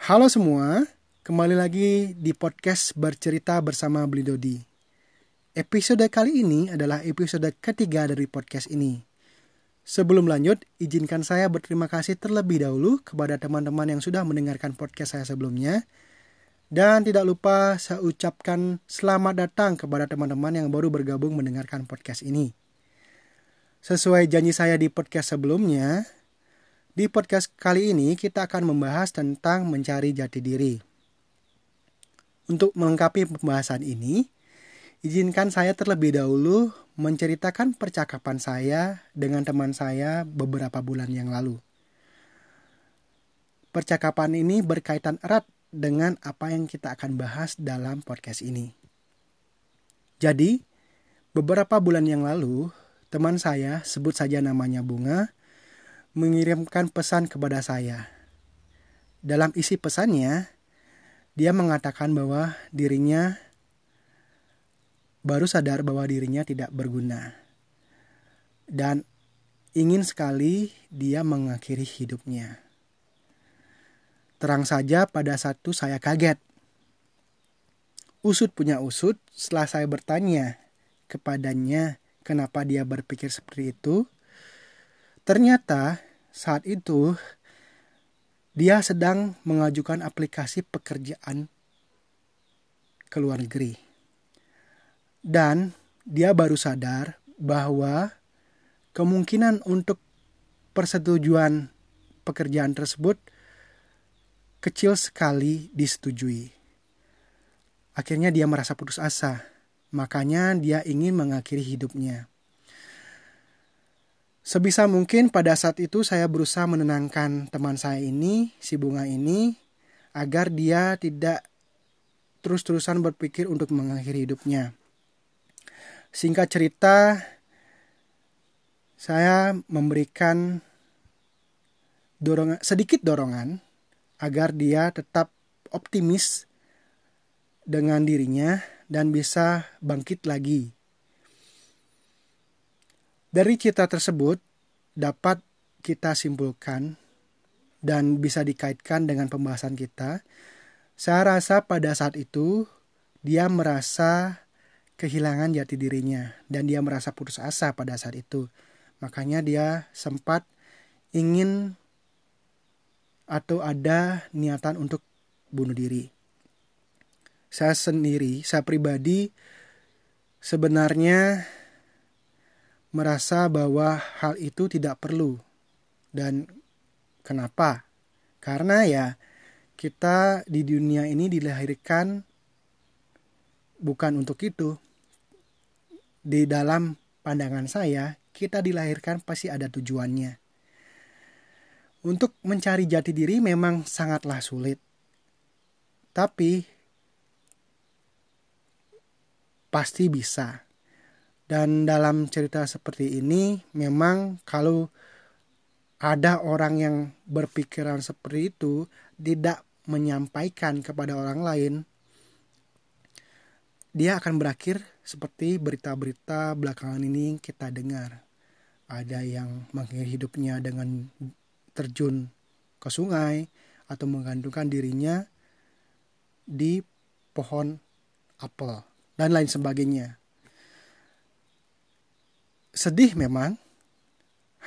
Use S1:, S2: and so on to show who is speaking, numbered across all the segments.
S1: Halo semua, kembali lagi di podcast bercerita bersama Beli Dodi. Episode kali ini adalah episode ketiga dari podcast ini. Sebelum lanjut, izinkan saya berterima kasih terlebih dahulu kepada teman-teman yang sudah mendengarkan podcast saya sebelumnya. Dan tidak lupa saya ucapkan selamat datang kepada teman-teman yang baru bergabung mendengarkan podcast ini. Sesuai janji saya di podcast sebelumnya, di podcast kali ini kita akan membahas tentang mencari jati diri. Untuk melengkapi pembahasan ini, izinkan saya terlebih dahulu menceritakan percakapan saya dengan teman saya beberapa bulan yang lalu. Percakapan ini berkaitan erat dengan apa yang kita akan bahas dalam podcast ini. Jadi, beberapa bulan yang lalu, teman saya, sebut saja namanya Bunga, mengirimkan pesan kepada saya. Dalam isi pesannya, dia mengatakan bahwa dirinya baru sadar bahwa dirinya tidak berguna. Dan ingin sekali dia mengakhiri hidupnya. Terang saja pada satu saya kaget. Usut punya usut setelah saya bertanya kepadanya kenapa dia berpikir seperti itu, Ternyata saat itu dia sedang mengajukan aplikasi pekerjaan ke luar negeri. Dan dia baru sadar bahwa kemungkinan untuk persetujuan pekerjaan tersebut kecil sekali disetujui. Akhirnya dia merasa putus asa, makanya dia ingin mengakhiri hidupnya. Sebisa mungkin pada saat itu saya berusaha menenangkan teman saya ini, si bunga ini, agar dia tidak terus-terusan berpikir untuk mengakhiri hidupnya. Singkat cerita, saya memberikan dorongan, sedikit dorongan agar dia tetap optimis dengan dirinya dan bisa bangkit lagi dari cerita tersebut dapat kita simpulkan dan bisa dikaitkan dengan pembahasan kita. Saya rasa pada saat itu dia merasa kehilangan jati dirinya dan dia merasa putus asa pada saat itu. Makanya dia sempat ingin atau ada niatan untuk bunuh diri. Saya sendiri, saya pribadi sebenarnya merasa bahwa hal itu tidak perlu. Dan kenapa? Karena ya kita di dunia ini dilahirkan bukan untuk itu. Di dalam pandangan saya, kita dilahirkan pasti ada tujuannya. Untuk mencari jati diri memang sangatlah sulit. Tapi pasti bisa dan dalam cerita seperti ini memang kalau ada orang yang berpikiran seperti itu tidak menyampaikan kepada orang lain dia akan berakhir seperti berita-berita belakangan ini kita dengar. Ada yang mengakhiri hidupnya dengan terjun ke sungai atau menggantungkan dirinya di pohon apel dan lain sebagainya sedih memang.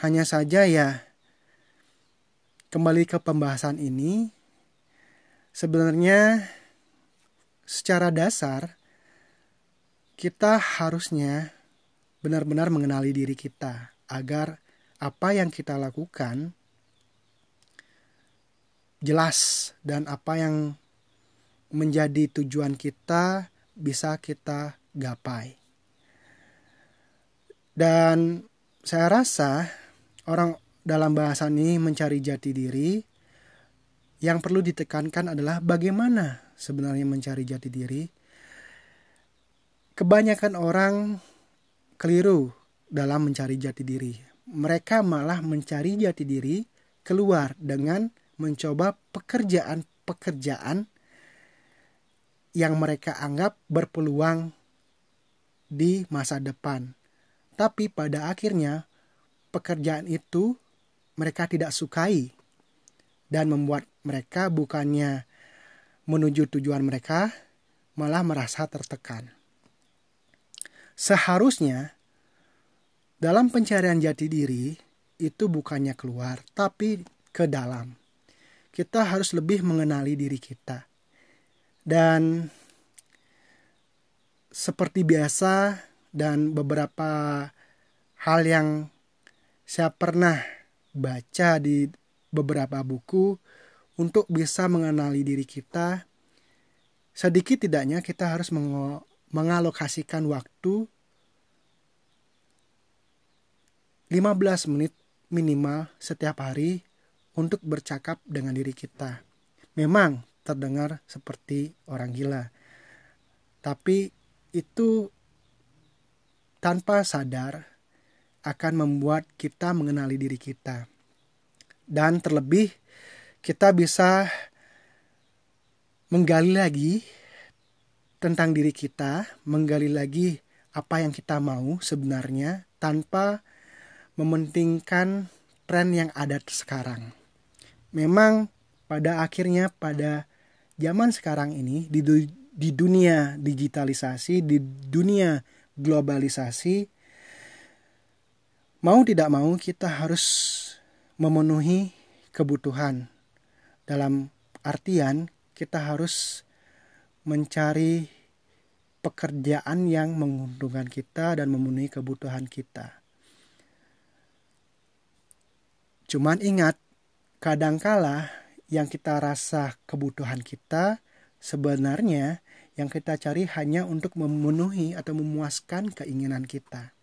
S1: Hanya saja ya kembali ke pembahasan ini sebenarnya secara dasar kita harusnya benar-benar mengenali diri kita agar apa yang kita lakukan jelas dan apa yang menjadi tujuan kita bisa kita gapai. Dan saya rasa orang dalam bahasa ini mencari jati diri yang perlu ditekankan adalah bagaimana sebenarnya mencari jati diri. Kebanyakan orang keliru dalam mencari jati diri. Mereka malah mencari jati diri keluar dengan mencoba pekerjaan-pekerjaan yang mereka anggap berpeluang di masa depan tapi pada akhirnya pekerjaan itu mereka tidak sukai dan membuat mereka bukannya menuju tujuan mereka, malah merasa tertekan. Seharusnya dalam pencarian jati diri itu bukannya keluar, tapi ke dalam. Kita harus lebih mengenali diri kita. Dan seperti biasa dan beberapa hal yang saya pernah baca di beberapa buku untuk bisa mengenali diri kita, sedikit tidaknya kita harus mengalokasikan waktu 15 menit minimal setiap hari untuk bercakap dengan diri kita. Memang terdengar seperti orang gila. Tapi itu tanpa sadar akan membuat kita mengenali diri kita. Dan terlebih kita bisa menggali lagi tentang diri kita, menggali lagi apa yang kita mau sebenarnya tanpa mementingkan tren yang ada sekarang. Memang pada akhirnya pada zaman sekarang ini di, di dunia digitalisasi, di dunia globalisasi, mau tidak mau kita harus memenuhi kebutuhan dalam artian kita harus mencari pekerjaan yang menguntungkan kita dan memenuhi kebutuhan kita. Cuman ingat, kadangkala yang kita rasa kebutuhan kita sebenarnya yang kita cari hanya untuk memenuhi atau memuaskan keinginan kita.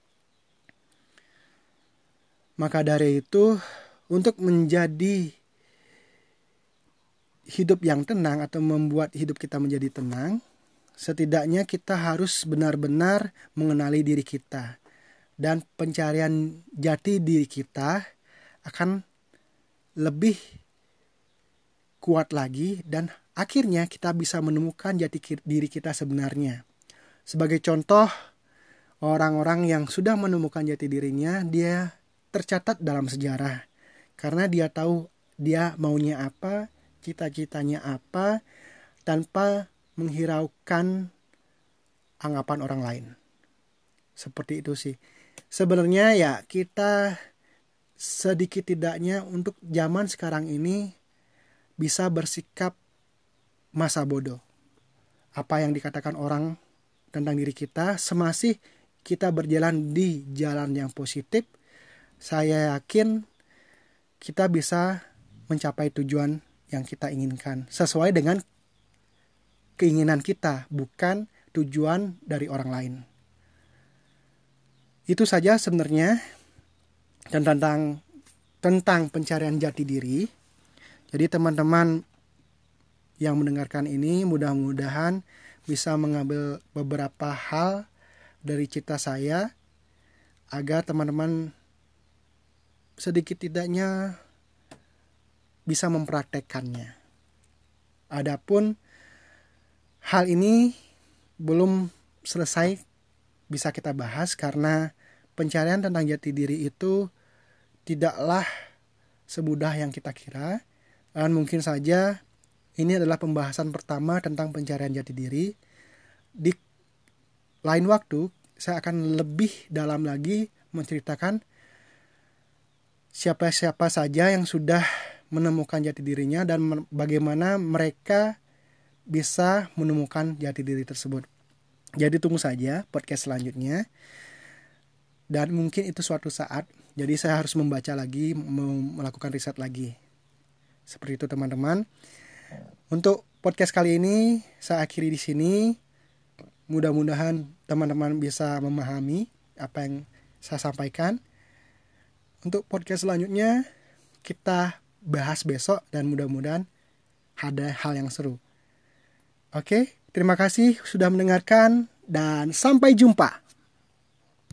S1: Maka dari itu, untuk menjadi hidup yang tenang atau membuat hidup kita menjadi tenang, setidaknya kita harus benar-benar mengenali diri kita. Dan pencarian jati diri kita akan lebih kuat lagi dan akhirnya kita bisa menemukan jati diri kita sebenarnya. Sebagai contoh, orang-orang yang sudah menemukan jati dirinya, dia tercatat dalam sejarah. Karena dia tahu dia maunya apa, cita-citanya apa tanpa menghiraukan anggapan orang lain. Seperti itu sih. Sebenarnya ya kita sedikit tidaknya untuk zaman sekarang ini bisa bersikap masa bodoh. Apa yang dikatakan orang tentang diri kita semasih kita berjalan di jalan yang positif, saya yakin kita bisa mencapai tujuan yang kita inginkan sesuai dengan keinginan kita, bukan tujuan dari orang lain. Itu saja sebenarnya tentang tentang pencarian jati diri. Jadi teman-teman yang mendengarkan ini mudah-mudahan bisa mengambil beberapa hal dari cerita saya agar teman-teman sedikit tidaknya bisa mempraktekkannya. Adapun hal ini belum selesai bisa kita bahas karena pencarian tentang jati diri itu tidaklah semudah yang kita kira dan mungkin saja ini adalah pembahasan pertama tentang pencarian jati diri. Di lain waktu saya akan lebih dalam lagi menceritakan siapa-siapa saja yang sudah menemukan jati dirinya dan bagaimana mereka bisa menemukan jati diri tersebut. Jadi tunggu saja podcast selanjutnya. Dan mungkin itu suatu saat. Jadi saya harus membaca lagi, melakukan riset lagi. Seperti itu teman-teman. Untuk podcast kali ini saya akhiri di sini. Mudah-mudahan teman-teman bisa memahami apa yang saya sampaikan. Untuk podcast selanjutnya kita bahas besok dan mudah-mudahan ada hal yang seru. Oke, terima kasih sudah mendengarkan dan sampai jumpa.